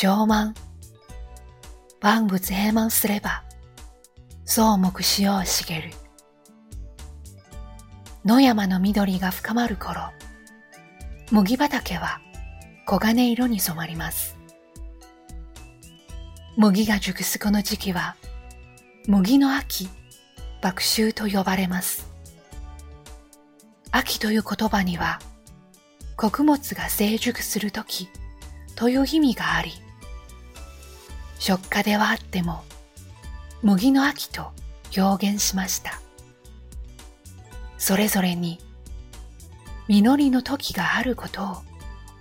小満。万物閉満すれば、草木しを茂る。野山の緑が深まる頃、麦畑は黄金色に染まります。麦が熟すこの時期は、麦の秋、麦秋と呼ばれます。秋という言葉には、穀物が成熟するときという意味があり、食家ではあっても、麦の秋と表現しました。それぞれに実りの時があることを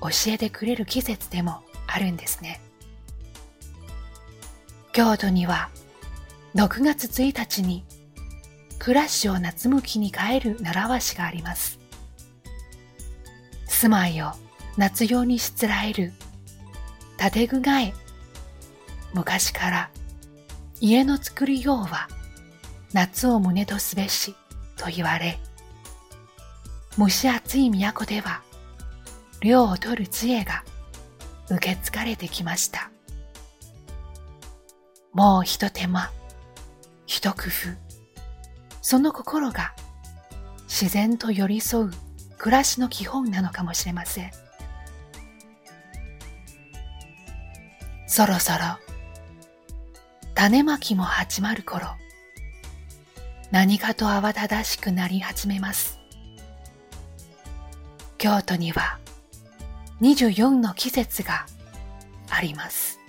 教えてくれる季節でもあるんですね。京都には6月1日に暮らしを夏向きに変える習わしがあります。住まいを夏用にしつらえる建具替え。昔から家の作りようは夏を胸とすべしと言われ、蒸し暑い都では、量を取る知恵が受け継がれてきました。もう一手間、一工夫、その心が自然と寄り添う暮らしの基本なのかもしれません。そろそろ種まきも始まる頃、何かと慌ただしくなり始めます。京都には24の季節があります。